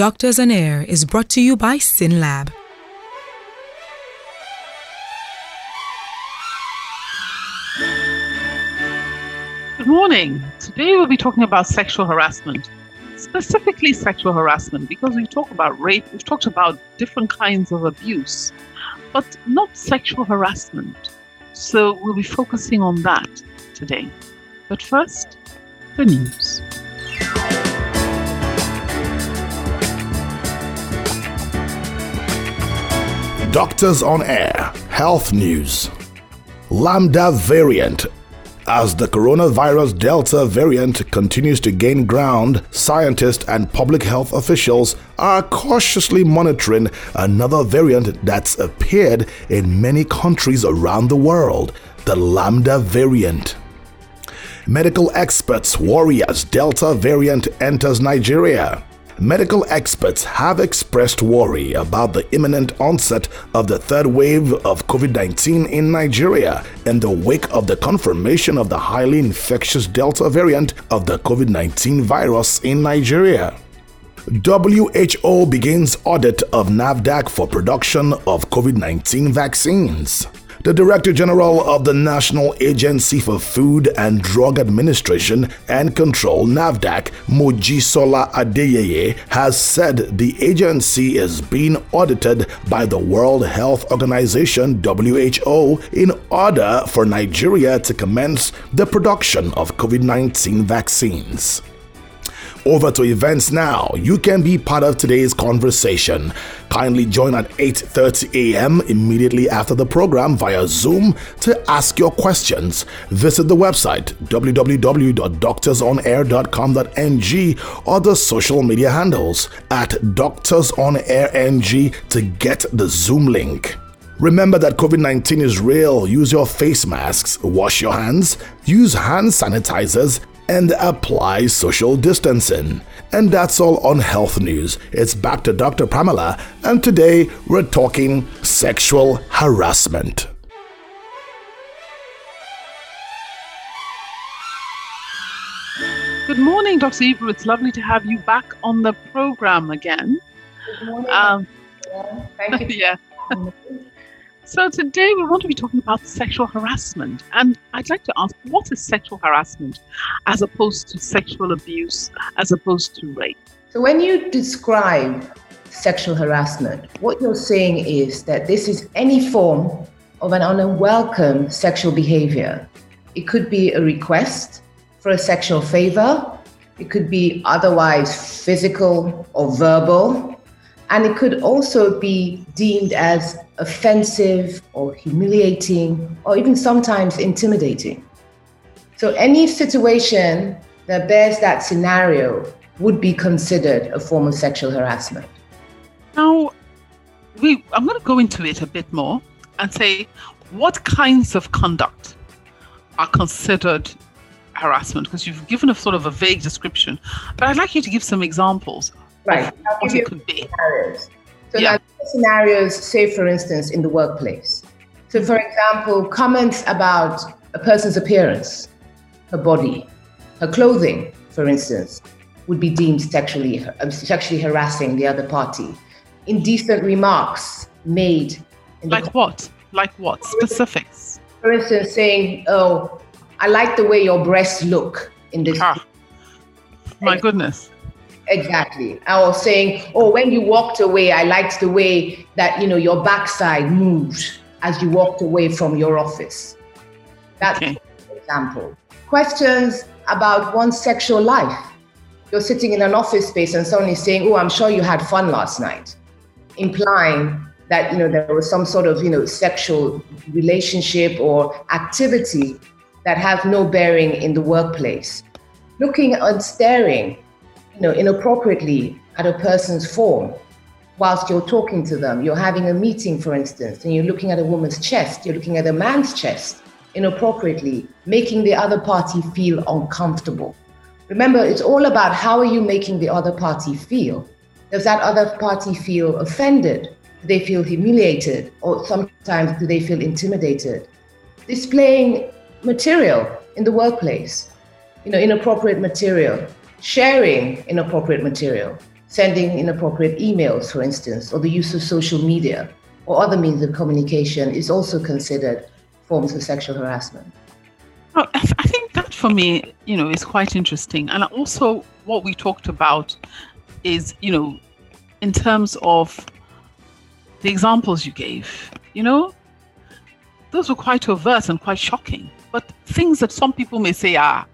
Doctors on Air is brought to you by SynLab. Good morning. Today we'll be talking about sexual harassment, specifically sexual harassment, because we talk about rape, we've talked about different kinds of abuse, but not sexual harassment. So we'll be focusing on that today. But first, the news. Doctors on Air Health News. Lambda variant. As the coronavirus Delta variant continues to gain ground, scientists and public health officials are cautiously monitoring another variant that's appeared in many countries around the world the Lambda variant. Medical experts worry as Delta variant enters Nigeria. Medical experts have expressed worry about the imminent onset of the third wave of COVID 19 in Nigeria in the wake of the confirmation of the highly infectious Delta variant of the COVID 19 virus in Nigeria. WHO begins audit of NAFDAC for production of COVID 19 vaccines. The Director General of the National Agency for Food and Drug Administration and Control, NAFDAC, Mojisola Adeyeye, has said the agency is being audited by the World Health Organization, WHO, in order for Nigeria to commence the production of COVID 19 vaccines. Over to events now. You can be part of today's conversation. Kindly join at 8:30 a.m. immediately after the program via Zoom to ask your questions. Visit the website www.doctorsonair.com.ng or the social media handles at doctorsonairng to get the Zoom link. Remember that COVID 19 is real. Use your face masks, wash your hands, use hand sanitizers, and apply social distancing. And that's all on health news. It's back to Dr. Pamela, and today we're talking sexual harassment. Good morning, Dr. Ibru. It's lovely to have you back on the program again. Good morning. Um, Thank you. yeah. So today we want to be talking about sexual harassment. And I'd like to ask, what is sexual harassment as opposed to sexual abuse, as opposed to rape? So when you describe sexual harassment, what you're saying is that this is any form of an unwelcome sexual behavior. It could be a request for a sexual favor. It could be otherwise physical or verbal. And it could also be deemed as offensive or humiliating or even sometimes intimidating. So, any situation that bears that scenario would be considered a form of sexual harassment. Now, we, I'm going to go into it a bit more and say what kinds of conduct are considered harassment because you've given a sort of a vague description, but I'd like you to give some examples Right. what it could be. Scenarios. So Yeah. now scenarios, say for instance, in the workplace. So for example, comments about a person's appearance, her body, her clothing, for instance, would be deemed sexually uh, sexually harassing the other party. Indecent remarks made Like what? Like what? Specifics. for instance, saying, "Oh, I like the way your breasts look in this." Ah, my goodness. Exactly. I was saying, oh, when you walked away, I liked the way that you know your backside moved as you walked away from your office. That's Okay. an example. Questions about one's sexual life. You're sitting in an office space and someone is saying, oh, I'm sure you had fun last night, implying that you know there was some sort of you know sexual relationship or activity that have no bearing in the workplace. Looking and staring you know, inappropriately at a person's form whilst you're talking to them. You're having a meeting, for instance, and you're looking at a woman's chest, you're looking at a man's chest inappropriately, making the other party feel uncomfortable. Remember, it's all about how are you making the other party feel? Does that other party feel offended? Do they feel humiliated? Or sometimes do they feel intimidated? Displaying material in the workplace, you know, inappropriate material, sharing inappropriate material. sending inappropriate emails, for instance, or the use of social media or other means of communication is also considered forms of sexual harassment. I think that for me, you know, is quite interesting. And also, what we talked about is, you know, in terms of the examples you gave, you know, those were quite overt and quite shocking. But things that some people may say, ah,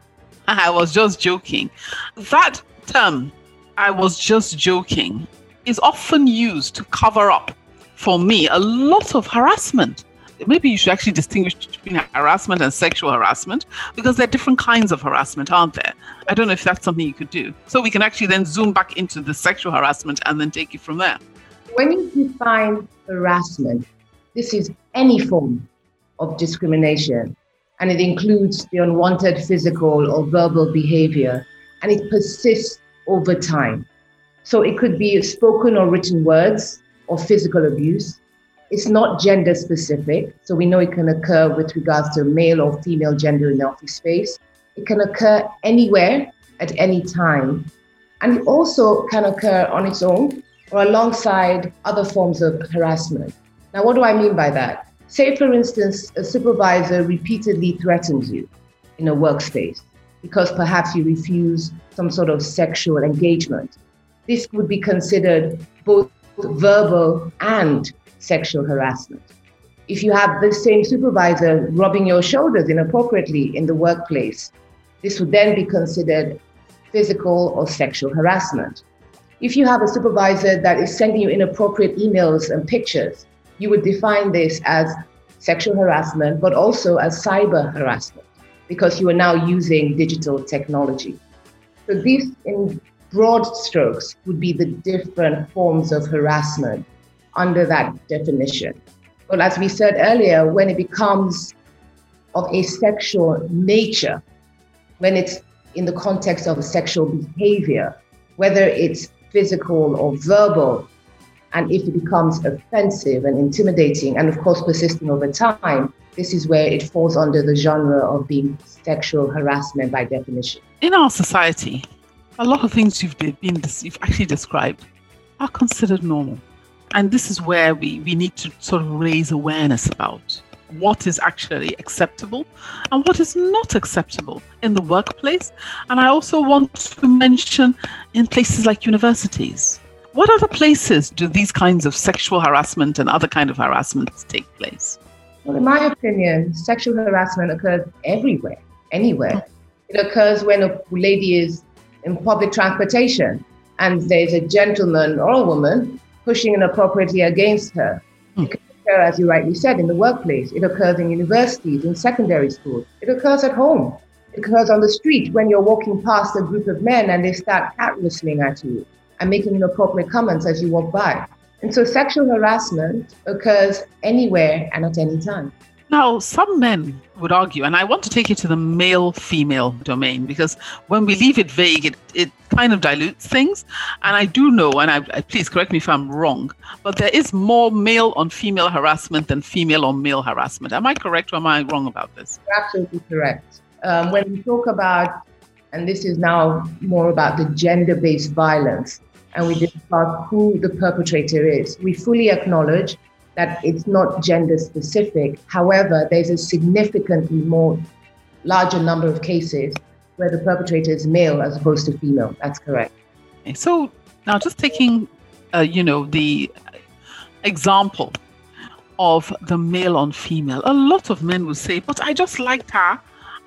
I was just joking. That term, I was just joking, is often used to cover up, for me, a lot of harassment. Maybe you should actually distinguish between harassment and sexual harassment because there are different kinds of harassment, aren't there? I don't know if that's something you could do. So we can actually then zoom back into the sexual harassment and then take it from there. When you define harassment, this is any form of discrimination and it includes the unwanted physical or verbal behavior, and it persists over time. So it could be spoken or written words or physical abuse. It's not gender specific, so we know it can occur with regards to male or female gender in the office space. It can occur anywhere at any time, and it also can occur on its own or alongside other forms of harassment. Now, what do I mean by that? Say, for instance, a supervisor repeatedly threatens you in a workspace because perhaps you refuse some sort of sexual engagement. This would be considered both verbal and sexual harassment. If you have the same supervisor rubbing your shoulders inappropriately in the workplace, this would then be considered physical or sexual harassment. If you have a supervisor that is sending you inappropriate emails and pictures, you would define this as sexual harassment, but also as cyber harassment, because you are now using digital technology. So these, in broad strokes, would be the different forms of harassment under that definition. But as we said earlier, when it becomes of a sexual nature, when it's in the context of a sexual behavior, whether it's physical or verbal, and if it becomes offensive and intimidating, and of course persisting over time, this is where it falls under the genre of being sexual harassment by definition. In our society, a lot of things you've been you've actually described are considered normal. And this is where we, we need to sort of raise awareness about what is actually acceptable and what is not acceptable in the workplace. And I also want to mention in places like universities what other places do these kinds of sexual harassment and other kind of harassments take place? Well, in my opinion, sexual harassment occurs everywhere, anywhere. It occurs when a lady is in public transportation and there's a gentleman or a woman pushing inappropriately against her. Hmm. It occur, as you rightly said, in the workplace. It occurs in universities, in secondary schools. It occurs at home. It occurs on the street when you're walking past a group of men and they start cat whistling at you and making inappropriate comments as you walk by. And so sexual harassment occurs anywhere and at any time. Now, some men would argue, and I want to take you to the male female domain because when we leave it vague, it, it kind of dilutes things. And I do know, and I, I, please correct me if I'm wrong, but there is more male on female harassment than female on male harassment. Am I correct or am I wrong about this? You're absolutely correct. Um, when we talk about, and this is now more about the gender based violence, and we discuss who the perpetrator is. We fully acknowledge that it's not gender specific. However, there's a significantly more larger number of cases where the perpetrator is male as opposed to female. That's correct. So now, just taking, uh, you know, the example of the male on female, a lot of men will say, "But I just liked her,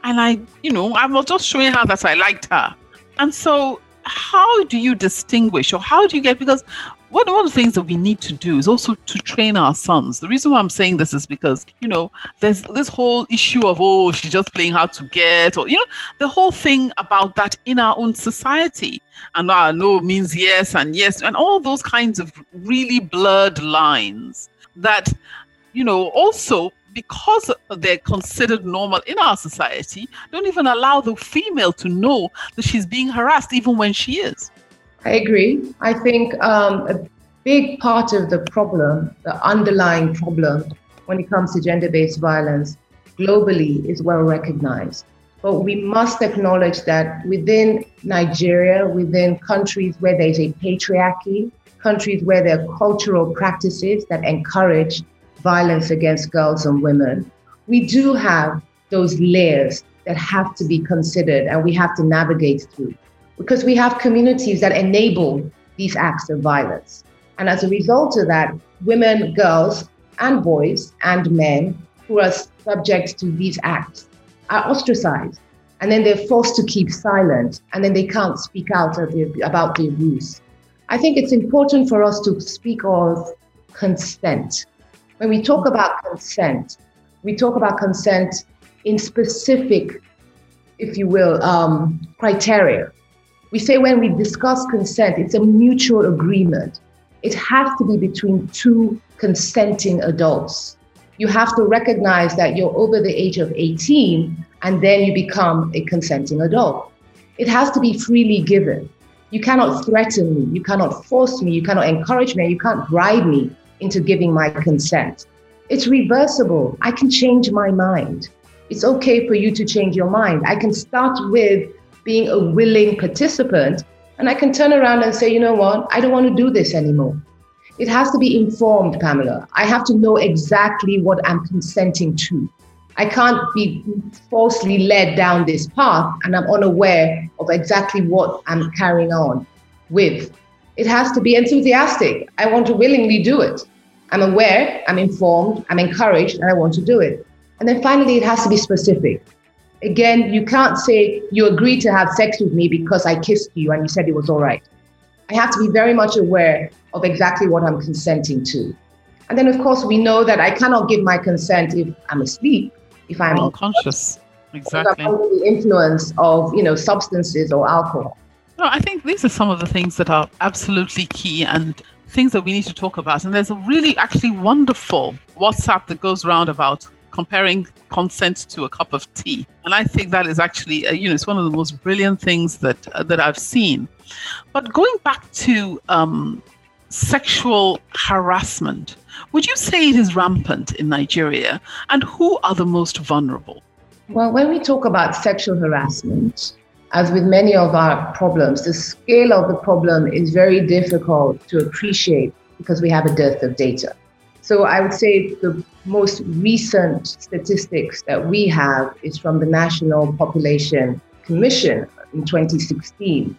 and I, you know, I was just showing her that I liked her," and so how do you distinguish or how do you get because one, of the things that we need to do is also to train our sons. The reason why I'm saying this is because, you know, there's this whole issue of, oh, she's just playing hard to get, or, you know, the whole thing about that in our own society. And uh, no means yes, and yes, and all those kinds of really blurred lines that, you know, also because they're considered normal in our society, don't even allow the female to know that she's being harassed, even when she is. I agree. I think um, a big part of the problem, the underlying problem when it comes to gender based violence globally, is well recognized. But we must acknowledge that within Nigeria, within countries where there's a patriarchy, countries where there are cultural practices that encourage violence against girls and women, we do have those layers that have to be considered and we have to navigate through because we have communities that enable these acts of violence. And as a result of that, women, girls, and boys and men who are subject to these acts are ostracized. And then they're forced to keep silent, and then they can't speak out the, about the abuse. I think it's important for us to speak of consent. When we talk about consent, we talk about consent in specific, if you will, um, criteria. We say when we discuss consent, it's a mutual agreement. It has to be between two consenting adults. You have to recognize that you're over the age of 18 and then you become a consenting adult. It has to be freely given. You cannot threaten me, you cannot force me, you cannot encourage me, you can't bribe me into giving my consent. It's reversible. I can change my mind. It's okay for you to change your mind. I can start with being a willing participant and I can turn around and say, you know what, I don't want to do this anymore. It has to be informed, Pamela. I have to know exactly what I'm consenting to. I can't be falsely led down this path and I'm unaware of exactly what I'm carrying on with. It has to be enthusiastic. I want to willingly do it. I'm aware, I'm informed, I'm encouraged, and I want to do it. And then finally, it has to be specific. Again, you can't say you agreed to have sex with me because I kissed you and you said it was all right. I have to be very much aware of exactly what I'm consenting to. And then, of course, we know that I cannot give my consent if I'm asleep, if I'm unconscious. Exactly. under the influence of, you know, substances or alcohol. No, I think these are some of the things that are absolutely key and things that we need to talk about. And there's a really actually wonderful WhatsApp that goes around about comparing consent to a cup of tea. And I think that is actually, uh, you know, it's one of the most brilliant things that uh, that I've seen. But going back to um, sexual harassment, would you say it is rampant in Nigeria? And who are the most vulnerable? Well, when we talk about sexual harassment, as with many of our problems, the scale of the problem is very difficult to appreciate because we have a dearth of data. So I would say the most recent statistics that we have is from the National Population Commission in 2016.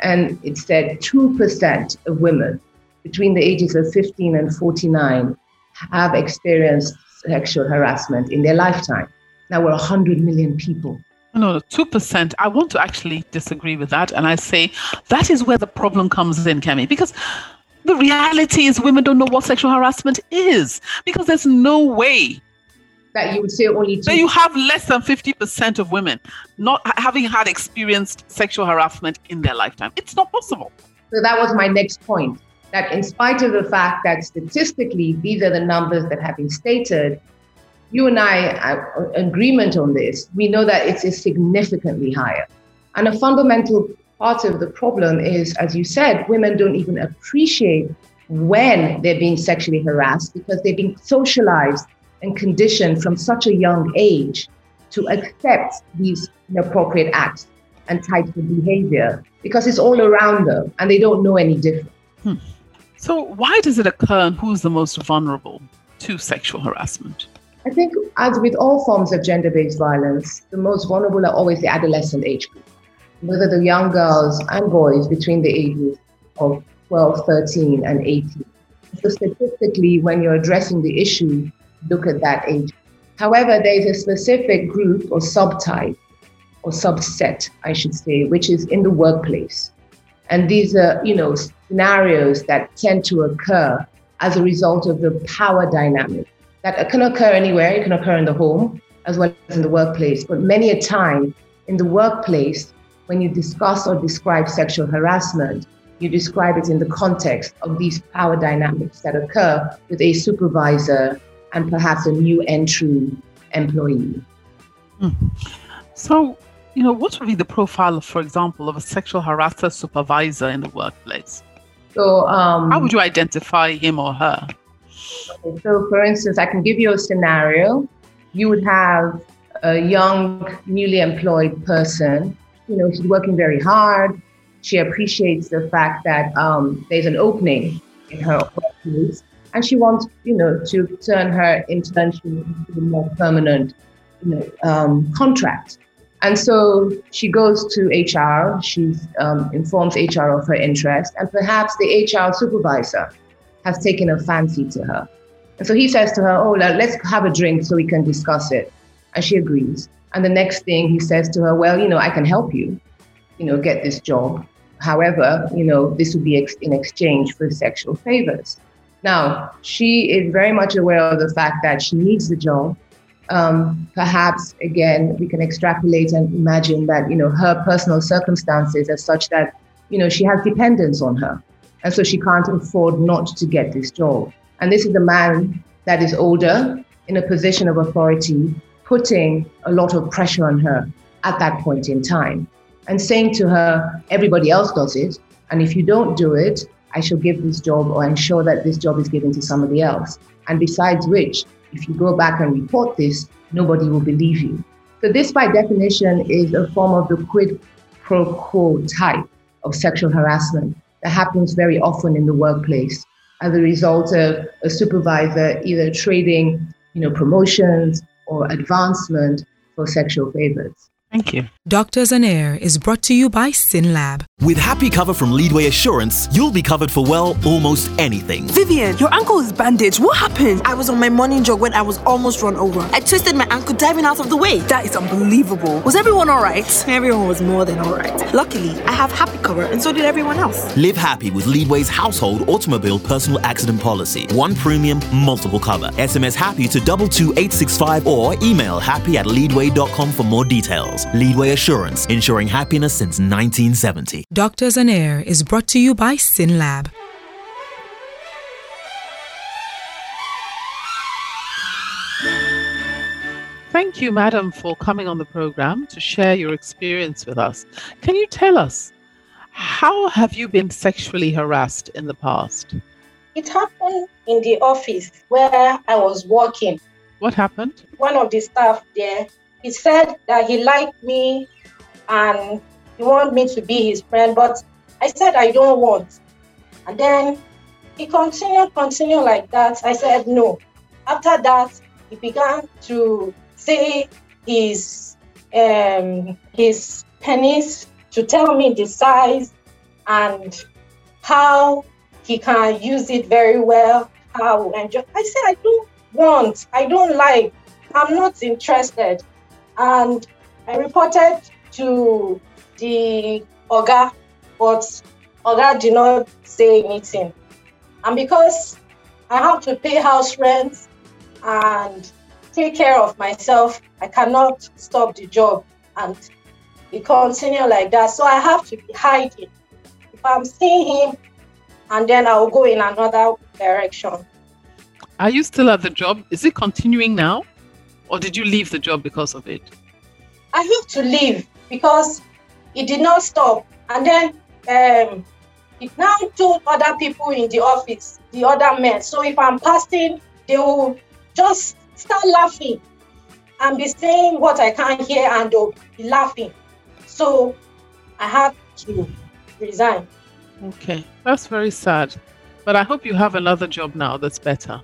And it said 2% of women between the ages of 15 and 49 have experienced sexual harassment in their lifetime. Now we're 100 million people. No, two percent. I want to actually disagree with that, and I say that is where the problem comes in, Kemi, because the reality is women don't know what sexual harassment is because there's no way that you would say only two. So you have less than 50% of women not having had experienced sexual harassment in their lifetime. It's not possible. So that was my next point. That in spite of the fact that statistically these are the numbers that have been stated, you and I are agreement on this. We know that it is significantly higher. And a fundamental part of the problem is, as you said, women don't even appreciate when they're being sexually harassed because they've been socialized and conditioned from such a young age to accept these inappropriate acts and types of behavior because it's all around them and they don't know any different. Hmm. So, why does it occur and who's the most vulnerable to sexual harassment? I think, as with all forms of gender based violence, the most vulnerable are always the adolescent age group whether the young girls and boys between the ages of 12, 13, and 18. So statistically, when you're addressing the issue, look at that age. However, there is a specific group or subtype or subset, I should say, which is in the workplace. And these are, you know, scenarios that tend to occur as a result of the power dynamic that can occur anywhere. It can occur in the home as well as in the workplace. But many a time in the workplace, when you discuss or describe sexual harassment, you describe it in the context of these power dynamics that occur with a supervisor and perhaps a new entry employee. Mm. So, you know, what would be the profile, for example, of a sexual harasser supervisor in the workplace? So, um, how would you identify him or her? So, for instance, I can give you a scenario. You would have a young, newly employed person. You know, she's working very hard. She appreciates the fact that um, there's an opening in her workplace, and she wants, you know, to turn her internship into a more permanent, you know, um, contract. And so she goes to HR. She um, informs HR of her interest, and perhaps the HR supervisor has taken a fancy to her. And so he says to her, "Oh, let's have a drink so we can discuss it." And she agrees. And the next thing he says to her, "Well, you know, I can help you, you know, get this job. However, you know, this would be ex- in exchange for sexual favors." Now, she is very much aware of the fact that she needs the job um, perhaps again we can extrapolate and imagine that you know her personal circumstances are such that you know she has dependence on her and so she can't afford not to get this job. And this is a man that is older in a position of authority putting a lot of pressure on her at that point in time and saying to her everybody else does it. And if you don't do it i shall give this job or ensure that this job is given to somebody else. And besides which if you go back and report this, nobody will believe you. So, this by definition is a form of the quid pro quo type of sexual harassment that happens very often in the workplace as a result of a supervisor either trading you know, promotions or advancement for sexual favors. Thank you. Doctors on Air is brought to you by SynLab. With Happy Cover from Leadway Assurance, you'll be covered for, well, almost anything. Vivian, your ankle is bandaged. What happened? I was on my morning jog when I was almost run over. I twisted my ankle diving out of the way. That is unbelievable. Was everyone alright? Everyone was more than alright. Luckily, I have Happy Cover, and so did everyone else. Live happy with Leadway's household automobile personal accident policy. One premium, multiple cover. SMS happy to 22865 or email happy at leadway.com for more details. Leadway Assurance, ensuring happiness since 1970. Doctors on Air is brought to you by SynLab. Thank you, madam, for coming on the program to share your experience with us. Can you tell us how have you been sexually harassed in the past? It happened in the office where I was working. What happened? One of the staff there, he said that he liked me and he wanted me to be his friend, but I said I don't want. And then he continued, continued like that. I said no. After that, he began to say his um, his penis to tell me the size and how he can use it very well. How enjoy. I said I don't want. I don't like. I'm not interested. And I reported to the Oga, but Oga did not say anything. And because I have to pay house rent and take care of myself, I cannot stop the job and it continue like that. So I have to be hiding. If I'm seeing him, and then I'll go in another direction. Are you still at the job? Is it continuing now? Or did you leave the job because of it? I have to leave because it did not stop. And then um, it now told other people in the office, the other men. So if I'm passing, they will just start laughing and be saying what I can't hear and they'll be laughing. So I have to resign. Okay, that's very sad. But I hope you have another job now that's better.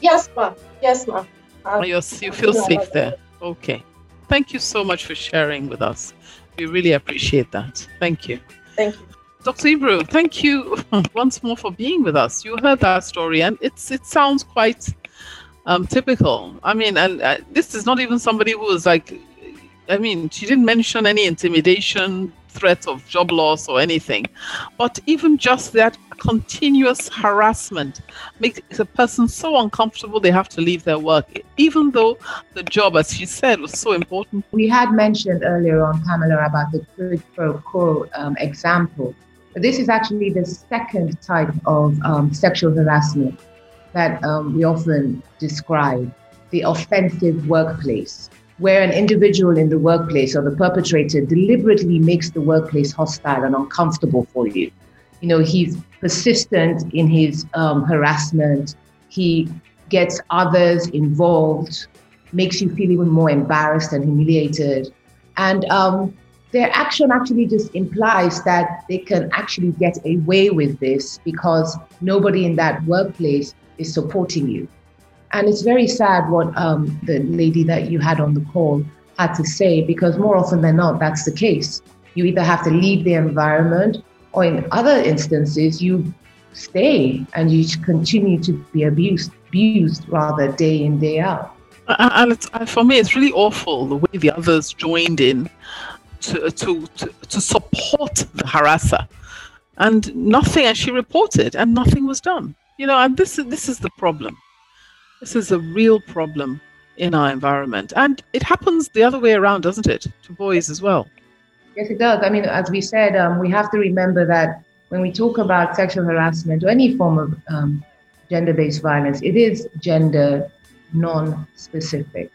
Yes, ma'am. Yes, ma'am. You're, you feel safe there. Okay. Thank you so much for sharing with us. We really appreciate that. Thank you. Thank you. Dr. Ibru, thank you once more for being with us. You heard that story, and it's it sounds quite um, typical. I mean, and uh, this is not even somebody who was like, I mean, she didn't mention any intimidation, threat of job loss, or anything, but even just that continuous harassment makes a person so uncomfortable they have to leave their work, even though the job, as she said, was so important. We had mentioned earlier on, Pamela, about the quid pro quo um, example. But this is actually the second type of um, sexual harassment that um, we often describe the offensive workplace, where an individual in the workplace or the perpetrator deliberately makes the workplace hostile and uncomfortable for you. You know, he's persistent in his um, harassment, he gets others involved, makes you feel even more embarrassed and humiliated. And um, their action actually just implies that they can actually get away with this because nobody in that workplace is supporting you. And it's very sad what um, the lady that you had on the call had to say, because more often than not, that's the case. You either have to leave the environment, or in other instances, you stay and you continue to be abused, abused rather day in, day out. And for me, it's really awful the way the others joined in to, to, to, to support the harasser. And nothing, and she reported, and nothing was done. You know, and this, this is the problem. This is a real problem in our environment. And it happens the other way around, doesn't it, to boys as well? Yes, it does. I mean, as we said, um, we have to remember that when we talk about sexual harassment or any form of um, gender based violence, it is gender non specific.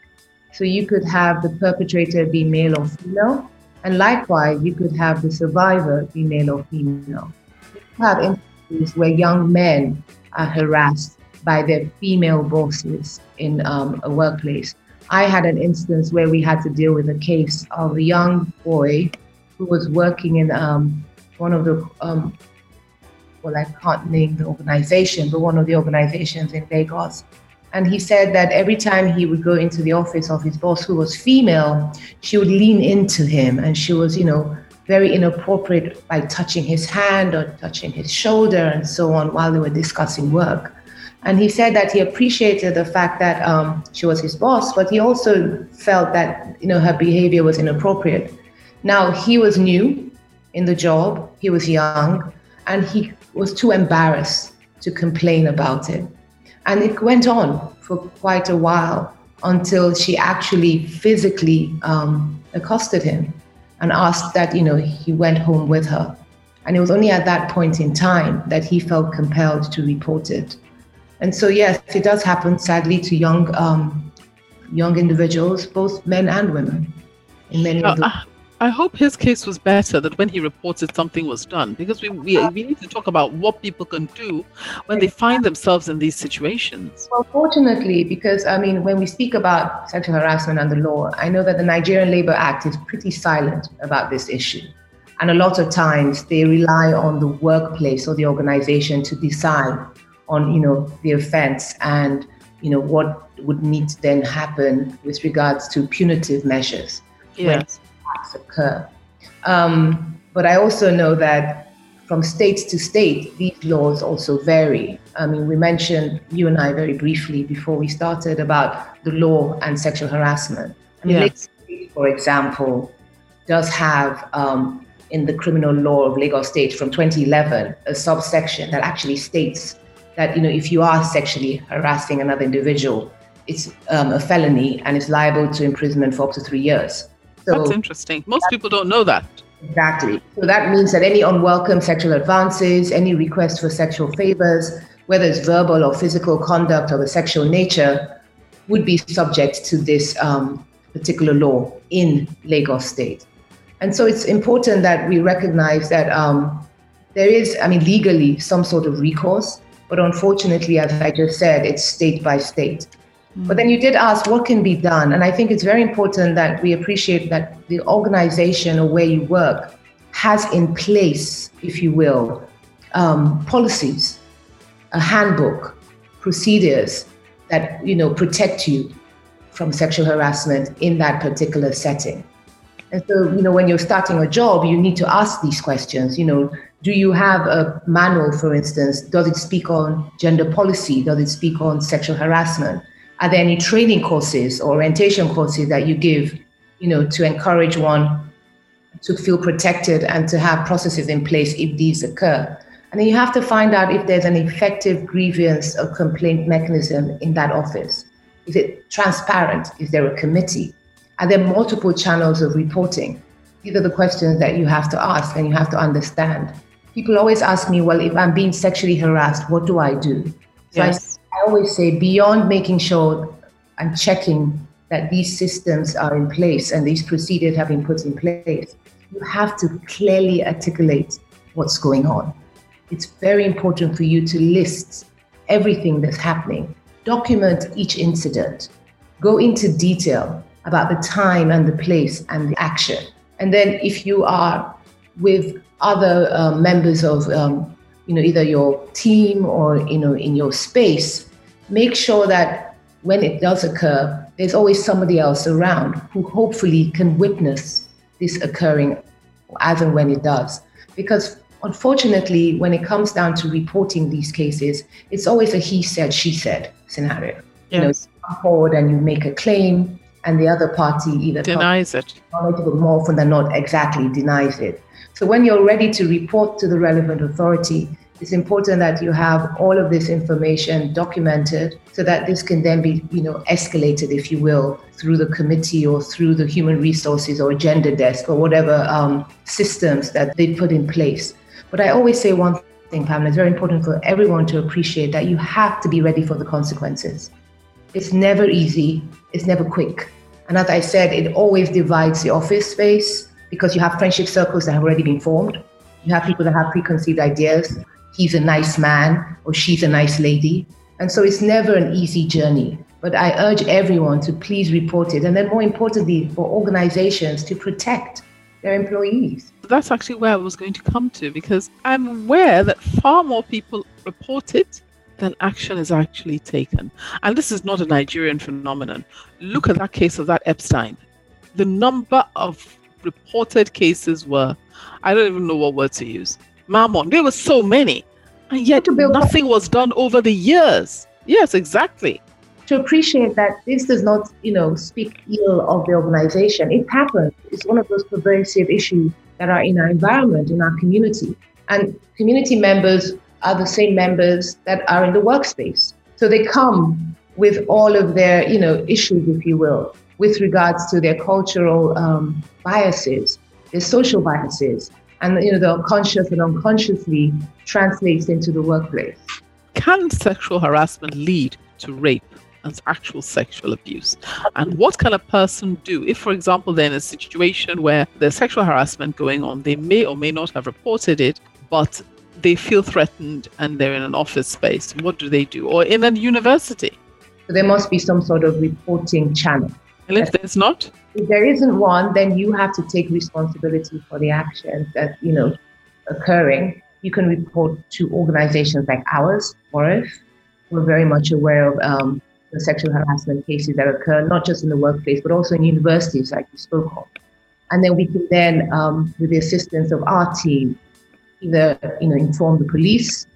So you could have the perpetrator be male or female, and likewise, you could have the survivor be male or female. You have instances where young men are harassed by their female bosses in um, a workplace. I had an instance where we had to deal with a case of a young boy who was working in um, one of the, um, well, I can't name the organization, but one of the organizations in Lagos. And he said that every time he would go into the office of his boss, who was female, she would lean into him and she was, you know, very inappropriate by touching his hand or touching his shoulder and so on while they were discussing work. And he said that he appreciated the fact that um, she was his boss, but he also felt that you know her behavior was inappropriate. Now he was new in the job, he was young, and he was too embarrassed to complain about it. And it went on for quite a while until she actually physically um, accosted him and asked that you know he went home with her. And it was only at that point in time that he felt compelled to report it. And so, yes, it does happen, sadly, to young um, young individuals, both men and women. In many uh, the- I hope his case was better that when he reported something was done because we, we, we need to talk about what people can do when they find themselves in these situations. Well, fortunately, because I mean, when we speak about sexual harassment under law, I know that the Nigerian Labour Act is pretty silent about this issue. And a lot of times they rely on the workplace or the organization to decide on you know the offense and you know what would need to then happen with regards to punitive measures when attacks occur. Um, but I also know that from state to state, these laws also vary. I mean, we mentioned you and I very briefly before we started about the law and sexual harassment. I mean. State, for example, does have um, in the criminal law of Lagos State from 2011 a subsection that actually states that you know if you are sexually harassing another individual, it's um, a felony and it's liable to imprisonment for up to three years. So that's interesting. Most people don't know that. Exactly. So that means that any unwelcome sexual advances, any request for sexual favors, whether it's verbal or physical conduct of a sexual nature, would be subject to this um, particular law in Lagos State. And so it's important that we recognize that um, there is, I mean, legally some sort of recourse but unfortunately, as I just said, it's state by state. But then you did ask what can be done. And I think it's very important that we appreciate that the organization or where you work has in place, if you will, um, policies, a handbook, procedures that you know protect you from sexual harassment in that particular setting. And so, you know, when you're starting a job, you need to ask these questions. You know, do you have a manual, for instance? Does it speak on gender policy? Does it speak on sexual harassment? Are there any training courses or orientation courses that you give, you know, to encourage one to feel protected and to have processes in place if these occur? And then you have to find out if there's an effective grievance or complaint mechanism in that office. Is it transparent? Is there a committee? Are there multiple channels of reporting? These are the questions that you have to ask and you have to understand people always ask me, well, if I'm being sexually harassed, what do I do? So yes. I, I always say, beyond making sure and checking that these systems are in place and these procedures have been put in place, you have to clearly articulate what's going on. It's very important for you to list everything that's happening, document each incident, go into detail about the time and the place and the action. And then if you are with other uh, members of um, you know either your team or you know in your space, make sure that when it does occur, there's always somebody else around who hopefully can witness this occurring as and when it does. Because unfortunately, when it comes down to reporting these cases, it's always a he said, she said scenario. Yes. You know, you come forward and you make a claim, and the other party either denies it, more often than not, exactly denies it. So when you're ready to report to the relevant authority, it's important that you have all of this information documented so that this can then be, you know, escalated, if you will, through the committee or through the human resources or gender desk or whatever um, systems that they put in place. But I always say one thing, Pamela, it's very important for everyone to appreciate that you have to be ready for the consequences. It's never easy, it's never quick. And as I said, it always divides the office space because you have friendship circles that have already been formed. You have people that have preconceived ideas he's a nice man or she's a nice lady. And so it's never an easy journey. But I urge everyone to please report it. And then, more importantly, for organizations to protect their employees. That's actually where I was going to come to because I'm aware that far more people report it than action is actually taken. And this is not a Nigerian phenomenon. Look at that case of that Epstein. The number of reported cases were, I don't even know what word to use, mammon. There were so many, and yet nothing was done over the years. Yes, exactly. To appreciate that this does not, you know, speak ill of the organization. It happens. It's one of those pervasive issues that are in our environment, in our community. And community members are the same members that are in the workspace. So they come with all of their, you know, issues, if you will, with regards to their cultural um, biases, their social biases, and you know the conscious and unconsciously translates into the workplace. Can sexual harassment lead to rape and actual sexual abuse? And what can a person do if, for example, they're in a situation where there's sexual harassment going on? They may or may not have reported it, but they feel threatened and they're in an office space. What do they do? Or in a university? So there must be some sort of reporting channel. And if there's not? If there isn't one, then you have to take responsibility for the actions that, you know, occurring. You can report to organizations like ours, WARIF. We're very much aware of um, the sexual harassment cases that occur, not just in the workplace, but also in universities, like you spoke of. And then we can then, um, with the assistance of our team, either you know inform the police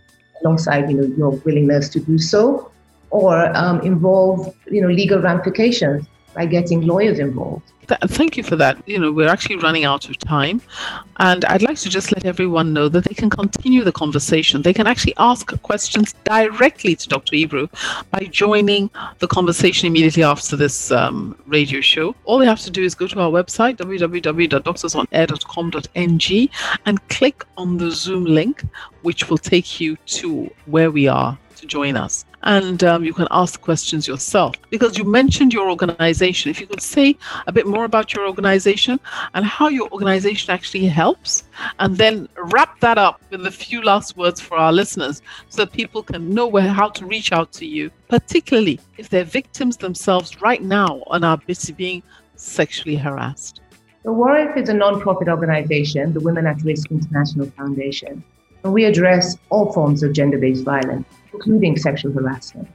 alongside you know your willingness to do so, or um, involve you know legal ramifications by getting lawyers involved. Thank you for that. You know, we're actually running out of time. And I'd like to just let everyone know that they can continue the conversation. They can actually ask questions directly to Dr. Ibru by joining the conversation immediately after this um, radio show. All they have to do is go to our website, www.doctorsonair.com.ng, and click on the Zoom link, which will take you to where we are to join us and um, you can ask questions yourself. Because you mentioned your organization. If you could say a bit more about your organization and how your organization actually helps, and then wrap that up with a few last words for our listeners so that people can know where, how to reach out to you, particularly if they're victims themselves right now and are busy being sexually harassed. The WARIF is a non-profit organization, the Women at Risk International Foundation, and we address all forms of gender-based violence including sexual harassment.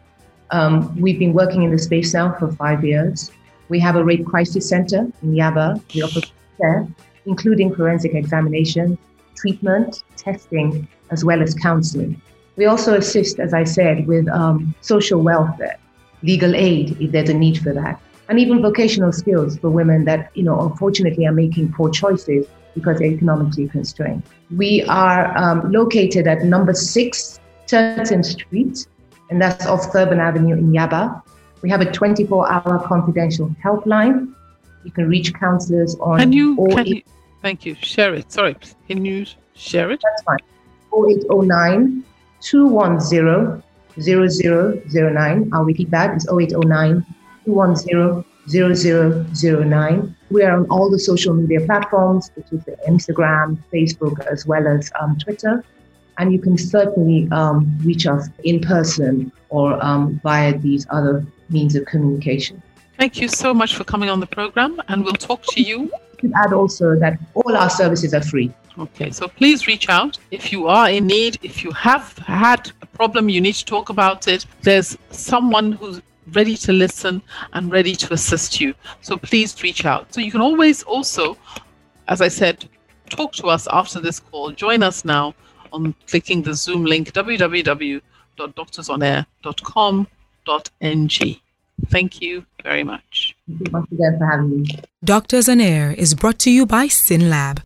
Um, we've been working in the space now for five years. We have a rape crisis center in Yaba. We offer care, including forensic examination, treatment, testing, as well as counseling. We also assist, as I said, with um, social welfare, legal aid if there's a need for that, and even vocational skills for women that, you know, unfortunately are making poor choices because they're economically constrained. We are um, located at number six Turton Street, and that's off Thorburn Avenue in Yaba. We have a 24 hour confidential helpline. You can reach counselors on. Can you, can you, thank you, share it. Sorry, can you share it? That's fine. 0809 210 0009. I'll repeat that. It's 0809 210 0009. We are on all the social media platforms, which is Instagram, Facebook, as well as um, Twitter. And you can certainly um, reach us in person or um, via these other means of communication. Thank you so much for coming on the program, and we'll talk to you. To add also that all our services are free. Okay, so please reach out if you are in need. If you have had a problem, you need to talk about it. There's someone who's ready to listen and ready to assist you. So please reach out. So you can always also, as I said, talk to us after this call. Join us now on clicking the Zoom link www.doctorsonair.com.ng. Thank you very much. Thank you once again for having me. Doctors on Air is brought to you by SynLab.